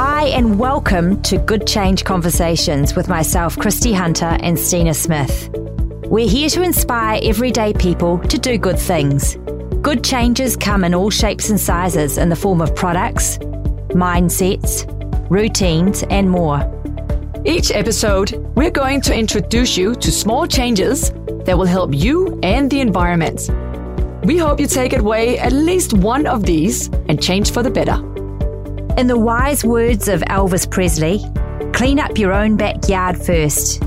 Hi, and welcome to Good Change Conversations with myself, Christy Hunter, and Stina Smith. We're here to inspire everyday people to do good things. Good changes come in all shapes and sizes in the form of products, mindsets, routines, and more. Each episode, we're going to introduce you to small changes that will help you and the environment. We hope you take away at least one of these and change for the better. In the wise words of Elvis Presley, clean up your own backyard first,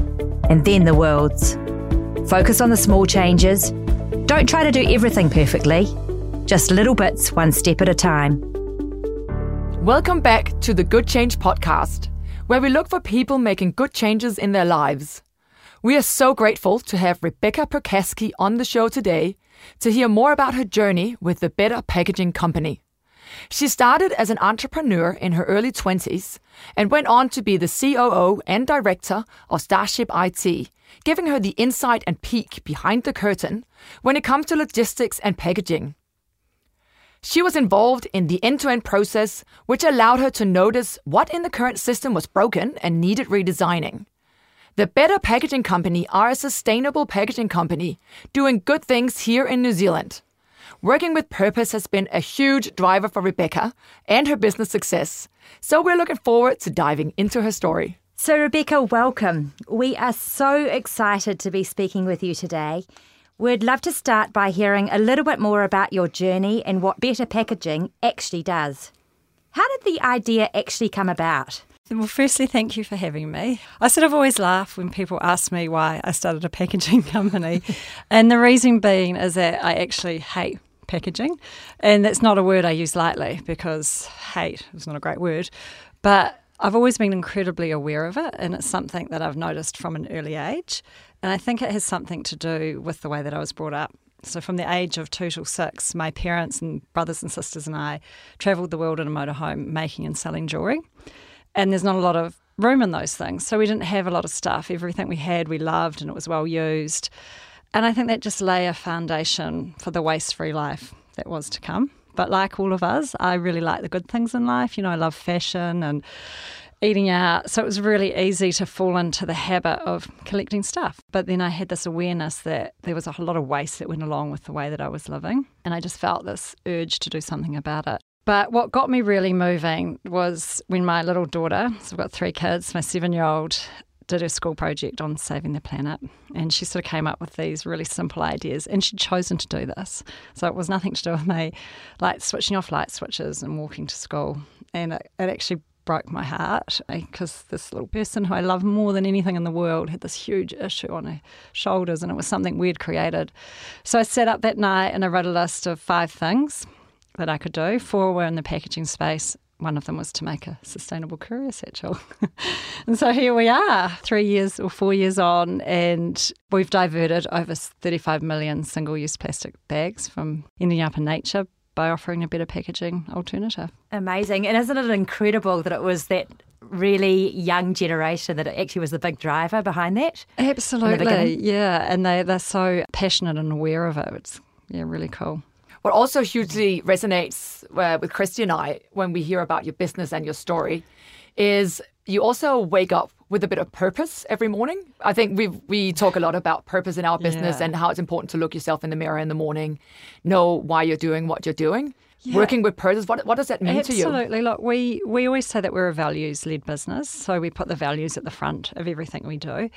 and then the world's. Focus on the small changes. Don't try to do everything perfectly, just little bits, one step at a time. Welcome back to the Good Change podcast, where we look for people making good changes in their lives. We are so grateful to have Rebecca Percasky on the show today to hear more about her journey with the Better Packaging Company. She started as an entrepreneur in her early 20s and went on to be the COO and director of Starshipit, giving her the insight and peek behind the curtain when it comes to logistics and packaging. She was involved in the end to end process, which allowed her to notice what in the current system was broken and needed redesigning. The Better Packaging Company are a sustainable packaging company doing good things here in New Zealand. Working with purpose has been a huge driver for Rebecca and her business success. So we're looking forward to diving into her story. So, Rebecca, welcome. We are so excited to be speaking with you today. We'd love to start by hearing a little bit more about your journey and what better packaging actually does. How did the idea actually come about? Well, firstly, thank you for having me. I sort of always laugh when people ask me why I started a packaging company. and the reason being is that I actually hate packaging. And that's not a word I use lightly because hate is not a great word. But I've always been incredibly aware of it, and it's something that I've noticed from an early age. And I think it has something to do with the way that I was brought up. So, from the age of two till six, my parents and brothers and sisters and I travelled the world in a motorhome making and selling jewellery. And there's not a lot of room in those things. So, we didn't have a lot of stuff. Everything we had, we loved, and it was well used. And I think that just lay a foundation for the waste free life that was to come. But like all of us, I really like the good things in life. You know, I love fashion and eating out. So it was really easy to fall into the habit of collecting stuff. But then I had this awareness that there was a lot of waste that went along with the way that I was living. And I just felt this urge to do something about it. But what got me really moving was when my little daughter, so I've got three kids, my seven year old did a school project on saving the planet, and she sort of came up with these really simple ideas, and she'd chosen to do this. So it was nothing to do with me, like switching off light switches and walking to school, and it, it actually broke my heart eh, because this little person who I love more than anything in the world had this huge issue on her shoulders, and it was something we'd created. So I sat up that night and I wrote a list of five things that I could do. Four were in the packaging space, one of them was to make a sustainable courier satchel. and so here we are, three years or four years on, and we've diverted over 35 million single use plastic bags from ending up in nature by offering a better packaging alternative. Amazing. And isn't it incredible that it was that really young generation that actually was the big driver behind that? Absolutely. Yeah. And they, they're so passionate and aware of it. It's yeah, really cool. What also hugely resonates uh, with Christy and I when we hear about your business and your story is you also wake up with a bit of purpose every morning. I think we we talk a lot about purpose in our business yeah. and how it's important to look yourself in the mirror in the morning, know why you're doing what you're doing. Yeah. Working with purpose, what, what does that mean Absolutely. to you? Absolutely. Look, we, we always say that we're a values led business. So we put the values at the front of everything we do.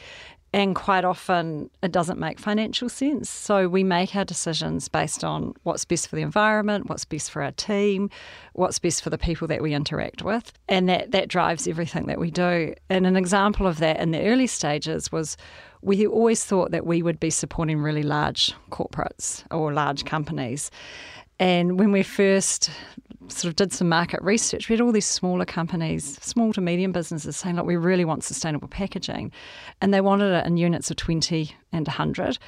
And quite often it doesn't make financial sense. So we make our decisions based on what's best for the environment, what's best for our team, what's best for the people that we interact with. And that, that drives everything that we do. And an example of that in the early stages was we always thought that we would be supporting really large corporates or large companies. And when we first sort of did some market research, we had all these smaller companies, small to medium businesses saying, look, we really want sustainable packaging. And they wanted it in units of 20 and 100.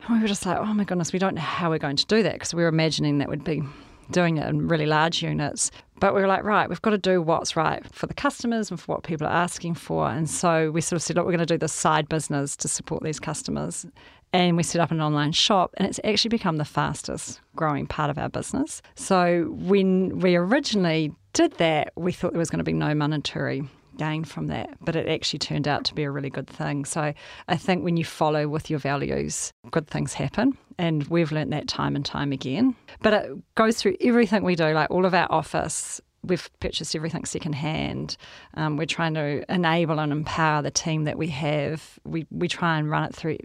And we were just like, oh my goodness, we don't know how we're going to do that because we were imagining that would be doing it in really large units. But we were like, right, we've got to do what's right for the customers and for what people are asking for. And so we sort of said, look, we're going to do this side business to support these customers. And we set up an online shop and it's actually become the fastest growing part of our business. So when we originally did that, we thought there was going to be no monetary gain from that, but it actually turned out to be a really good thing. So I think when you follow with your values, good things happen. And we've learnt that time and time again. But it goes through everything we do, like all of our office. We've purchased everything secondhand. Um, we're trying to enable and empower the team that we have. We, we try and run it through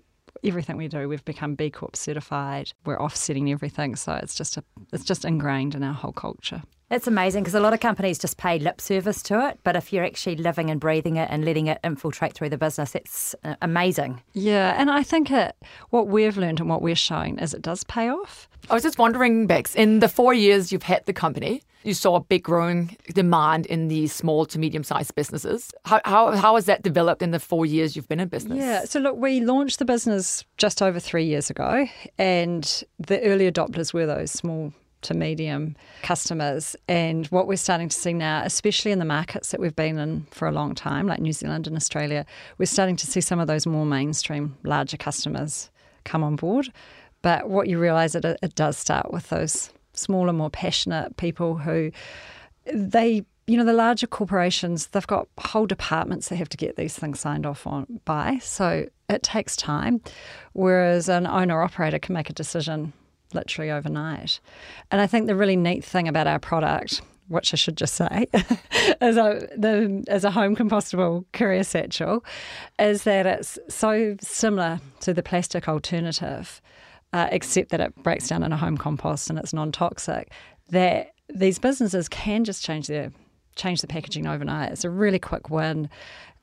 everything we do. We've become B Corp certified. We're offsetting everything, so it's just a, it's just ingrained in our whole culture. It's amazing because a lot of companies just pay lip service to it, but if you're actually living and breathing it and letting it infiltrate through the business, it's uh, amazing. Yeah, and I think it, what we've learned and what we're showing is it does pay off. I was just wondering, Bex, in the four years you've had the company, you saw a big growing demand in the small to medium sized businesses. How, how, how has that developed in the four years you've been in business? Yeah, so look, we launched the business just over three years ago, and the early adopters were those small to medium customers. And what we're starting to see now, especially in the markets that we've been in for a long time, like New Zealand and Australia, we're starting to see some of those more mainstream, larger customers come on board. But what you realise that it, it does start with those smaller, more passionate people who they you know the larger corporations they've got whole departments they have to get these things signed off on by so it takes time whereas an owner operator can make a decision literally overnight. And I think the really neat thing about our product, which I should just say, as a the as a home compostable courier satchel, is that it's so similar to the plastic alternative, uh, except that it breaks down in a home compost and it's non toxic. That these businesses can just change their change the packaging overnight. It's a really quick win.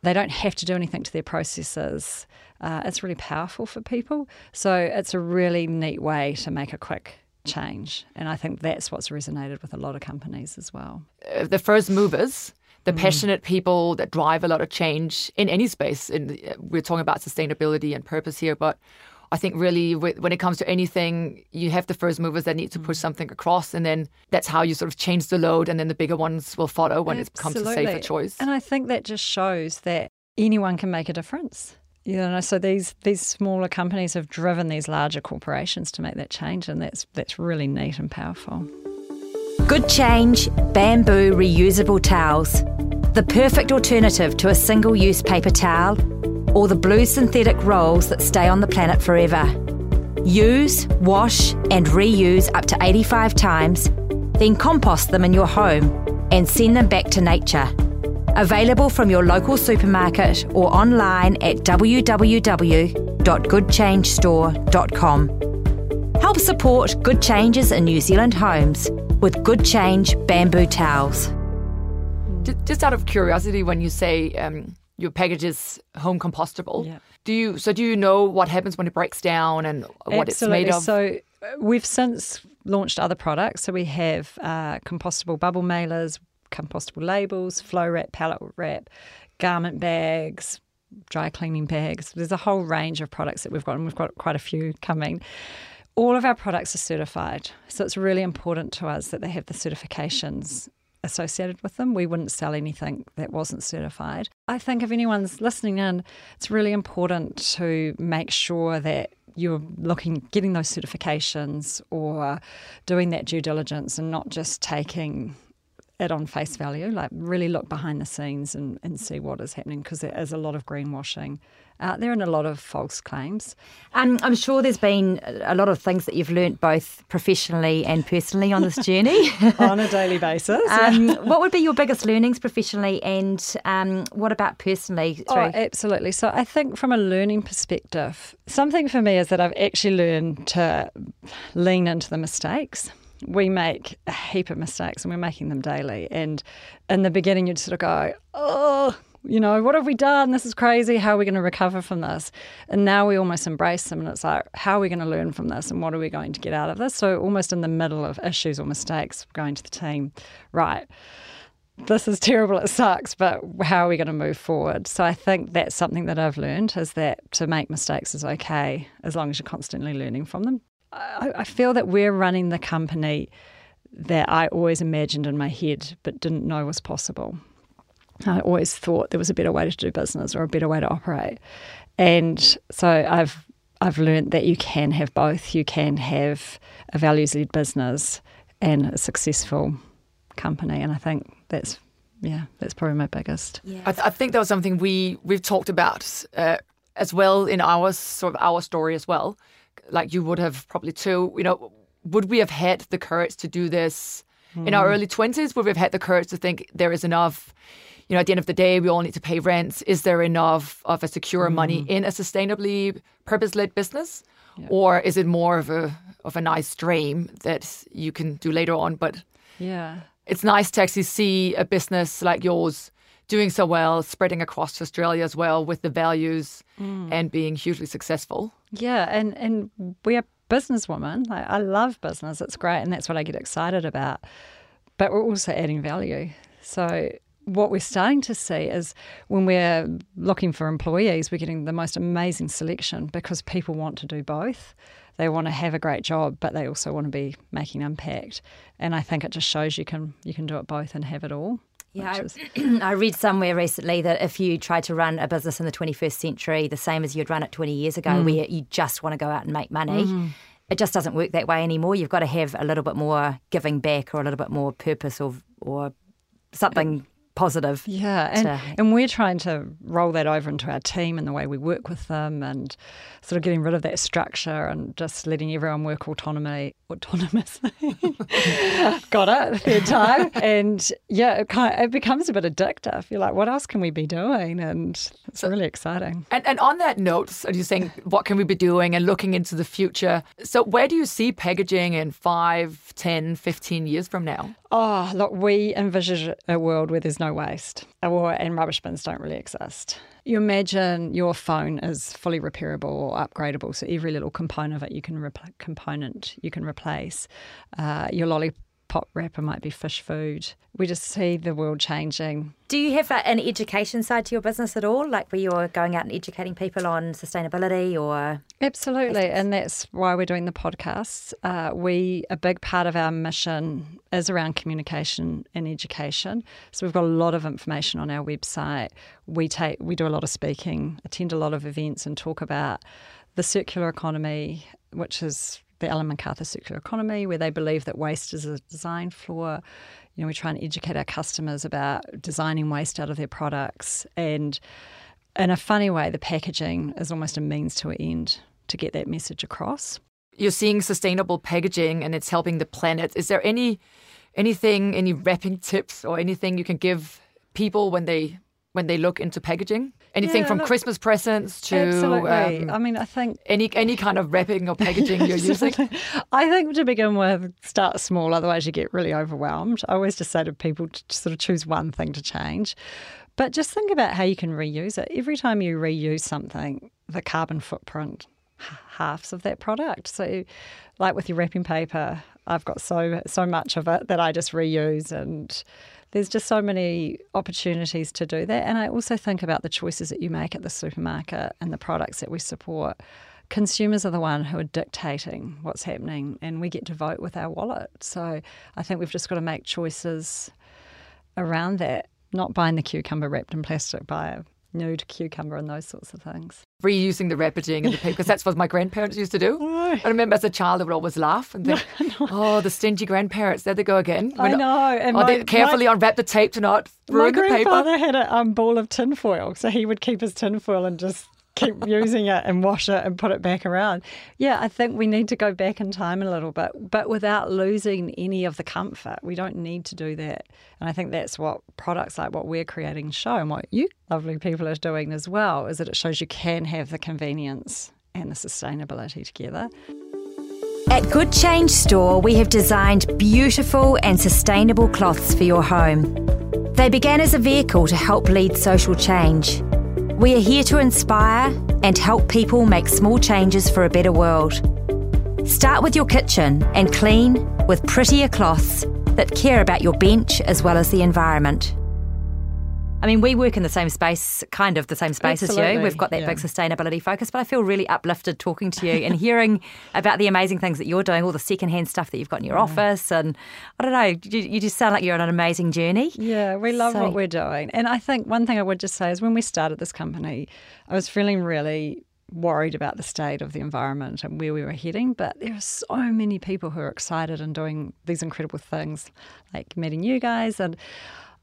They don't have to do anything to their processes. Uh, it's really powerful for people. So it's a really neat way to make a quick change. And I think that's what's resonated with a lot of companies as well. Uh, the first movers, the mm. passionate people that drive a lot of change in any space. And uh, we're talking about sustainability and purpose here, but I think really when it comes to anything, you have the first movers that need to push mm. something across, and then that's how you sort of change the load, and then the bigger ones will follow when Absolutely. it becomes a safer choice. And I think that just shows that anyone can make a difference. You know, so these these smaller companies have driven these larger corporations to make that change, and that's that's really neat and powerful. Good change, bamboo reusable towels, the perfect alternative to a single-use paper towel, or the blue synthetic rolls that stay on the planet forever. Use, wash, and reuse up to 85 times, then compost them in your home and send them back to nature. Available from your local supermarket or online at www.goodchangestore.com. Help support good changes in New Zealand homes with Good Change bamboo towels. Just out of curiosity, when you say um, your package is home compostable, yeah. do you so do you know what happens when it breaks down and what Absolutely. it's made of? So uh, we've since launched other products. So we have uh, compostable bubble mailers, compostable labels, flow wrap, pallet wrap, garment bags, dry cleaning bags. There's a whole range of products that we've got, and we've got quite a few coming. All of our products are certified, so it's really important to us that they have the certifications associated with them. We wouldn't sell anything that wasn't certified. I think if anyone's listening in, it's really important to make sure that you're looking getting those certifications or doing that due diligence and not just taking it on face value, like really look behind the scenes and, and see what is happening because there is a lot of greenwashing out there and a lot of false claims. And I'm sure there's been a lot of things that you've learnt both professionally and personally on this journey. on a daily basis. Um, what would be your biggest learnings professionally and um, what about personally? Oh, absolutely. So I think from a learning perspective, something for me is that I've actually learned to lean into the mistakes we make a heap of mistakes and we're making them daily. And in the beginning, you'd sort of go, oh, you know, what have we done? This is crazy. How are we going to recover from this? And now we almost embrace them and it's like, how are we going to learn from this and what are we going to get out of this? So, almost in the middle of issues or mistakes, going to the team, right, this is terrible, it sucks, but how are we going to move forward? So, I think that's something that I've learned is that to make mistakes is okay as long as you're constantly learning from them. I, I feel that we're running the company that I always imagined in my head but didn't know was possible. I always thought there was a better way to do business or a better way to operate. And so I've I've learned that you can have both. You can have a values led business and a successful company. And I think that's, yeah, that's probably my biggest. Yeah. I, th- I think that was something we, we've talked about uh, as well in our sort of our story as well. Like you would have probably too, you know, would we have had the courage to do this mm. in our hmm. early 20s? Would we have had the courage to think there is enough? You know, at the end of the day, we all need to pay rents. Is there enough of a secure mm. money in a sustainably purpose-led business, yeah. or is it more of a of a nice dream that you can do later on? But yeah, it's nice to actually see a business like yours doing so well, spreading across Australia as well with the values mm. and being hugely successful. Yeah, and and we are businesswoman. I, I love business. It's great, and that's what I get excited about. But we're also adding value. So what we're starting to see is when we're looking for employees, we're getting the most amazing selection because people want to do both. They want to have a great job, but they also want to be making impact. And I think it just shows you can you can do it both and have it all. Yeah, I, I, read somewhere recently that if you tried to run a business in the 21st century, the same as you'd run it 20 years ago, mm. where you just want to go out and make money, mm. it just doesn't work that way anymore. You've got to have a little bit more giving back or a little bit more purpose or or something positive. Yeah, and, to... and we're trying to roll that over into our team and the way we work with them and sort of getting rid of that structure and just letting everyone work autonomy, autonomously. Got it, third time. and yeah, it, kind of, it becomes a bit addictive. You're like, what else can we be doing? And it's so, really exciting. And, and on that note, are you're saying, what can we be doing and looking into the future? So where do you see packaging in 5, 10, 15 years from now? Oh, look, we envisage a world where there's no waste or, and rubbish bins don't really exist. You imagine your phone is fully repairable or upgradable, so every little component of it you can component you can replace. Uh, your lollipop pop wrapper might be fish food. We just see the world changing. Do you have an education side to your business at all, like where you're going out and educating people on sustainability or? Absolutely, and that's why we're doing the podcasts. Uh, we a big part of our mission is around communication and education. So we've got a lot of information on our website. We take we do a lot of speaking, attend a lot of events, and talk about the circular economy, which is the Ellen MacArthur circular economy, where they believe that waste is a design flaw. You know, we try and educate our customers about designing waste out of their products. And in a funny way, the packaging is almost a means to an end to get that message across. You're seeing sustainable packaging and it's helping the planet. Is there any anything, any wrapping tips or anything you can give people when they when they look into packaging? Anything yeah, from look, Christmas presents to absolutely. Um, I mean, I think any any kind of wrapping or packaging you're using. I think to begin with, start small. Otherwise, you get really overwhelmed. I always just say to people to sort of choose one thing to change, but just think about how you can reuse it. Every time you reuse something, the carbon footprint halves of that product. So, like with your wrapping paper, I've got so so much of it that I just reuse and there's just so many opportunities to do that. And I also think about the choices that you make at the supermarket and the products that we support. Consumers are the one who are dictating what's happening, and we get to vote with our wallet. So I think we've just got to make choices around that, not buying the cucumber wrapped in plastic, buy a nude cucumber and those sorts of things. Reusing the packaging and the paper, because that's what my grandparents used to do. I remember as a child, I would always laugh and think, no, oh, the stingy grandparents, there they go again. I know. And oh, my, carefully my, unwrap the tape to not ruin the paper. My grandfather had a um, ball of tinfoil, so he would keep his tinfoil and just keep using it and wash it and put it back around. Yeah, I think we need to go back in time a little bit, but without losing any of the comfort. We don't need to do that. And I think that's what products like what we're creating show and what you lovely people are doing as well, is that it shows you can have the convenience and the sustainability together. At Good Change Store, we have designed beautiful and sustainable cloths for your home. They began as a vehicle to help lead social change. We are here to inspire and help people make small changes for a better world. Start with your kitchen and clean with prettier cloths that care about your bench as well as the environment. I mean, we work in the same space, kind of the same space Absolutely. as you. We've got that yeah. big sustainability focus, but I feel really uplifted talking to you and hearing about the amazing things that you're doing, all the secondhand stuff that you've got in your yeah. office. And I don't know, you, you, just sound like you're on an amazing journey. Yeah, we love so, what we're doing. And I think one thing I would just say is when we started this company, I was feeling really worried about the state of the environment and where we were heading. But there are so many people who are excited and doing these incredible things, like meeting you guys. And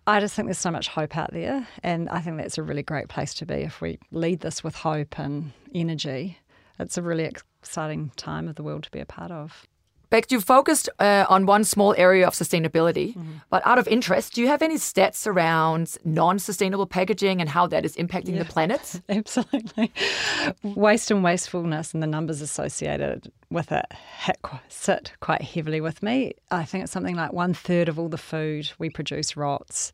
I just think there's so much hope out there. And I think that's a really great place to be if we lead this with hope and energy. It's a really exciting time of the world to be a part of. Beck, you focused uh, on one small area of sustainability, mm-hmm. but out of interest, do you have any stats around non sustainable packaging and how that is impacting yeah, the planet? Absolutely. Waste and wastefulness and the numbers associated with it hit, sit quite heavily with me. I think it's something like one third of all the food we produce rots.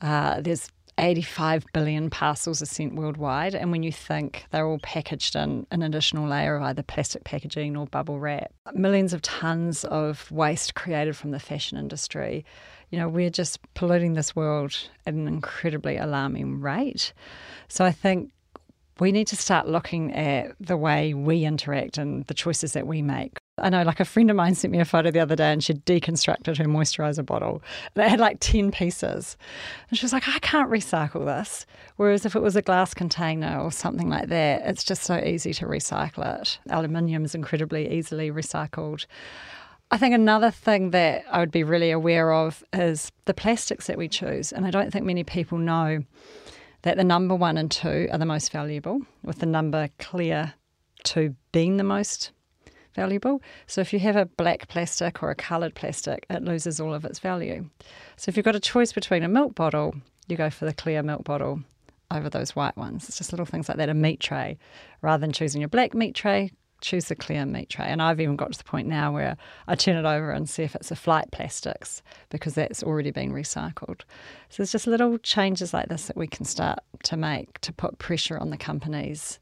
Uh, there's 85 billion parcels are sent worldwide. And when you think they're all packaged in an additional layer of either plastic packaging or bubble wrap, millions of tons of waste created from the fashion industry, you know, we're just polluting this world at an incredibly alarming rate. So I think we need to start looking at the way we interact and the choices that we make. I know, like a friend of mine sent me a photo the other day and she'd deconstructed her moisturizer bottle. And it had like 10 pieces. And she was like, I can't recycle this. Whereas if it was a glass container or something like that, it's just so easy to recycle it. Aluminium is incredibly easily recycled. I think another thing that I would be really aware of is the plastics that we choose. And I don't think many people know that the number one and two are the most valuable, with the number clear two being the most valuable. So if you have a black plastic or a coloured plastic, it loses all of its value. So if you've got a choice between a milk bottle, you go for the clear milk bottle over those white ones. It's just little things like that. A meat tray, rather than choosing your black meat tray, choose the clear meat tray. And I've even got to the point now where I turn it over and see if it's a flight plastics because that's already been recycled. So there's just little changes like this that we can start to make to put pressure on the companies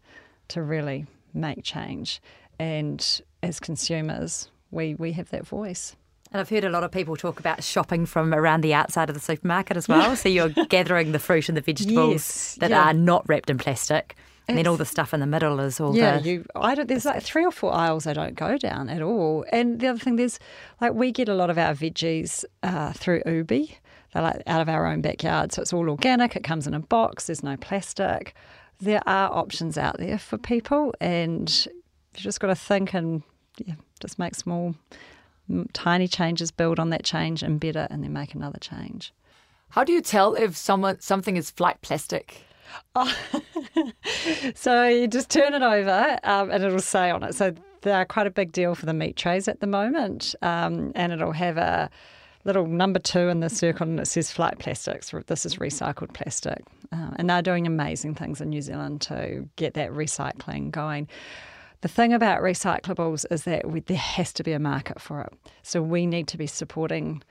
to really make change. And as consumers, we, we have that voice. And I've heard a lot of people talk about shopping from around the outside of the supermarket as well. so you're gathering the fruit and the vegetables yes, that yeah. are not wrapped in plastic. And then all the stuff in the middle is all yeah, the you I don't there's like three or four aisles I don't go down at all. And the other thing there's like we get a lot of our veggies uh, through Ooooby. They're like out of our own backyard. So it's all organic, it comes in a box, there's no plastic. There are options out there for people and you just got to think and yeah, just make small, tiny changes, build on that change, embed it, and then make another change. How do you tell if someone something is flight plastic? Oh. so you just turn it over um, and it'll say on it. So they're quite a big deal for the meat trays at the moment, um, and it'll have a little number two in the circle and it says flight plastics. This is recycled plastic. Uh, and they're doing amazing things in New Zealand to get that recycling going. The thing about recyclables is that we, there has to be a market for it. So we need to be supporting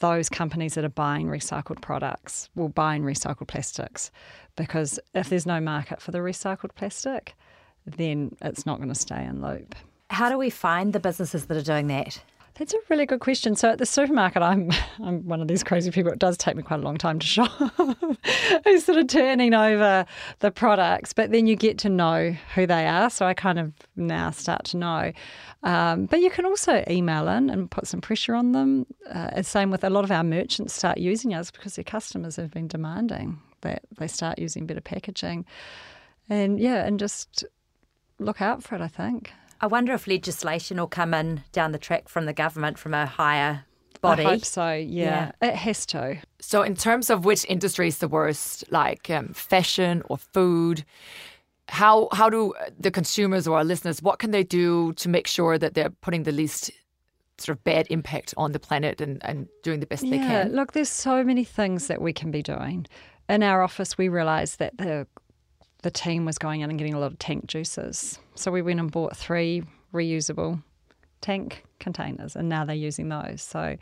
those companies that are buying recycled products, will buying recycled plastics, because if there's no market for the recycled plastic, then it's not going to stay in loop. How do we find the businesses that are doing that? That's a really good question. So at the supermarket, I'm I'm one of these crazy people. It does take me quite a long time to shop. Who's sort of turning over the products, but then you get to know who they are. So I kind of now start to know. Um, but you can also email in and put some pressure on them. Uh, same with a lot of our merchants start using us because their customers have been demanding that they start using better packaging. And yeah, and just look out for it. I think. I wonder if legislation will come in down the track from the government from a higher body. I hope so. Yeah, yeah. it has to. So, in terms of which industry is the worst, like um, fashion or food, how how do the consumers or our listeners what can they do to make sure that they're putting the least sort of bad impact on the planet and, and doing the best yeah, they can? Look, there's so many things that we can be doing. In our office, we realise that the the team was going in and getting a lot of tank juices. So we went and bought three reusable tank containers, and now they're using those. So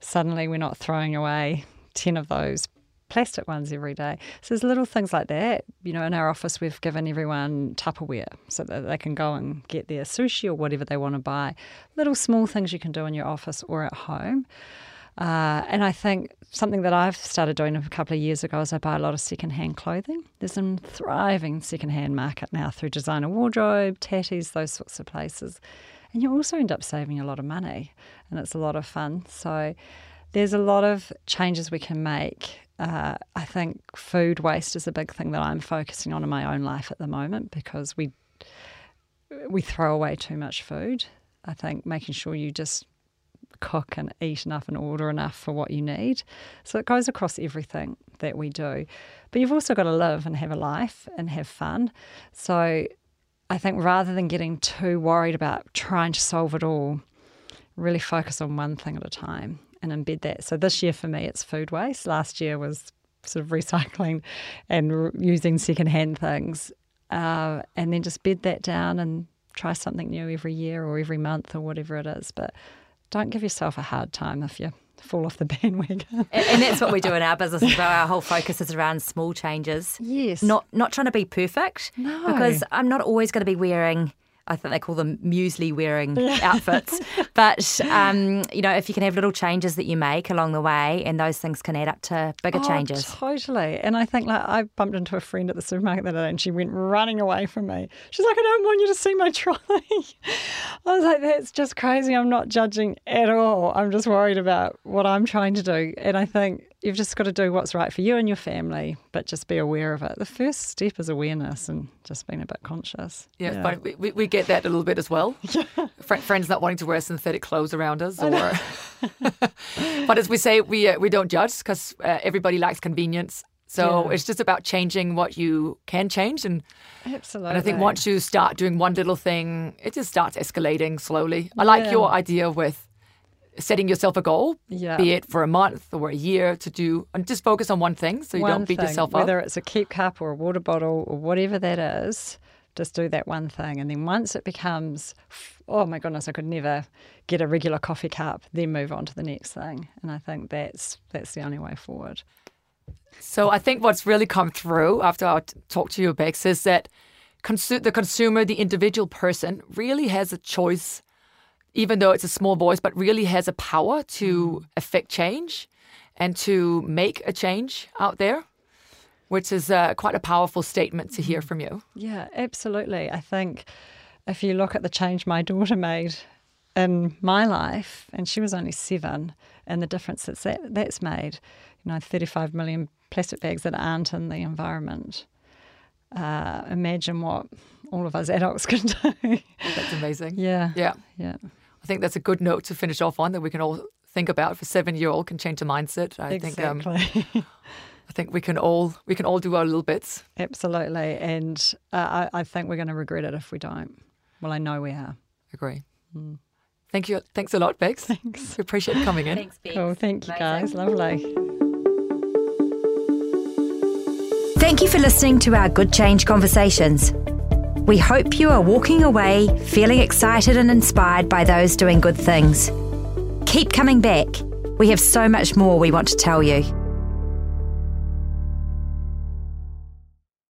suddenly we're not throwing away 10 of those plastic ones every day. So there's little things like that. You know, in our office, we've given everyone Tupperware so that they can go and get their sushi or whatever they want to buy. Little small things you can do in your office or at home. Uh, and I think something that I've started doing a couple of years ago is I buy a lot of secondhand clothing. There's a thriving secondhand market now through designer wardrobe, Tatty's, those sorts of places. And you also end up saving a lot of money and it's a lot of fun. So there's a lot of changes we can make. Uh, I think food waste is a big thing that I'm focusing on in my own life at the moment because we we throw away too much food. I think making sure you just cook and eat enough and order enough for what you need. So it goes across everything that we do. But you've also got to live and have a life and have fun. So I think rather than getting too worried about trying to solve it all, really focus on one thing at a time and embed that. So this year for me, it's food waste. Last year was sort of recycling and re- using secondhand things. Uh, and then just bed that down and try something new every year or every month or whatever it is. But don't give yourself a hard time if you fall off the bandwagon. and, and that's what we do in our business as well. Our whole focus is around small changes. Yes. Not not trying to be perfect. No. Because I'm not always going to be wearing I think they call them muesli wearing outfits. But, um, you know, if you can have little changes that you make along the way, and those things can add up to bigger oh, changes. Totally. And I think, like, I bumped into a friend at the supermarket the other day and she went running away from me. She's like, I don't want you to see my trolley. I was like, that's just crazy. I'm not judging at all. I'm just worried about what I'm trying to do. And I think you've just got to do what's right for you and your family, but just be aware of it. The first step is awareness and just being a bit conscious. Yeah, yeah. but we, we get that a little bit as well. Yeah. Friends not wanting to wear synthetic clothes around us, or but as we say, we uh, we don't judge because uh, everybody likes convenience. So yeah. it's just about changing what you can change, and absolutely. And I think once you start doing one little thing, it just starts escalating slowly. I like your idea with setting yourself a goal, yeah. be it for a month or a year to do, and just focus on one thing so you one don't beat thing, yourself up. Whether it's a keep cup or a water bottle or whatever that is, just do that one thing. And then once it becomes, oh my goodness, I could never get a regular coffee cup, then move on to the next thing. And I think that's that's the only way forward. So I think what's really come through after I talk to you, Bex, is that consu- the consumer, the individual person, really has a choice even though it's a small voice, but really has a power to mm. affect change and to make a change out there, which is uh, quite a powerful statement to hear mm. from you. Yeah, absolutely. I think if you look at the change my daughter made in my life, and she was only seven, and the difference that's that, that's made, you know, 35 million plastic bags that aren't in the environment. Uh, imagine what all of us adults can do. That's amazing. Yeah. Yeah. Yeah. I think that's a good note to finish off on that we can all think about. If a seven-year-old can change a mindset, I exactly. think. Um, I think we can all we can all do our little bits. Absolutely, and uh, I, I, think we're going to regret it if we don't. Well, I know we are. Agree. Mm. Thank you. Thanks a lot, Bex. Thanks. We appreciate coming in. Thanks, Bex. Cool. Thank you, guys. Lovely. Thank you for listening to our Good Change Conversations. We hope you are walking away feeling excited and inspired by those doing good things. Keep coming back. We have so much more we want to tell you.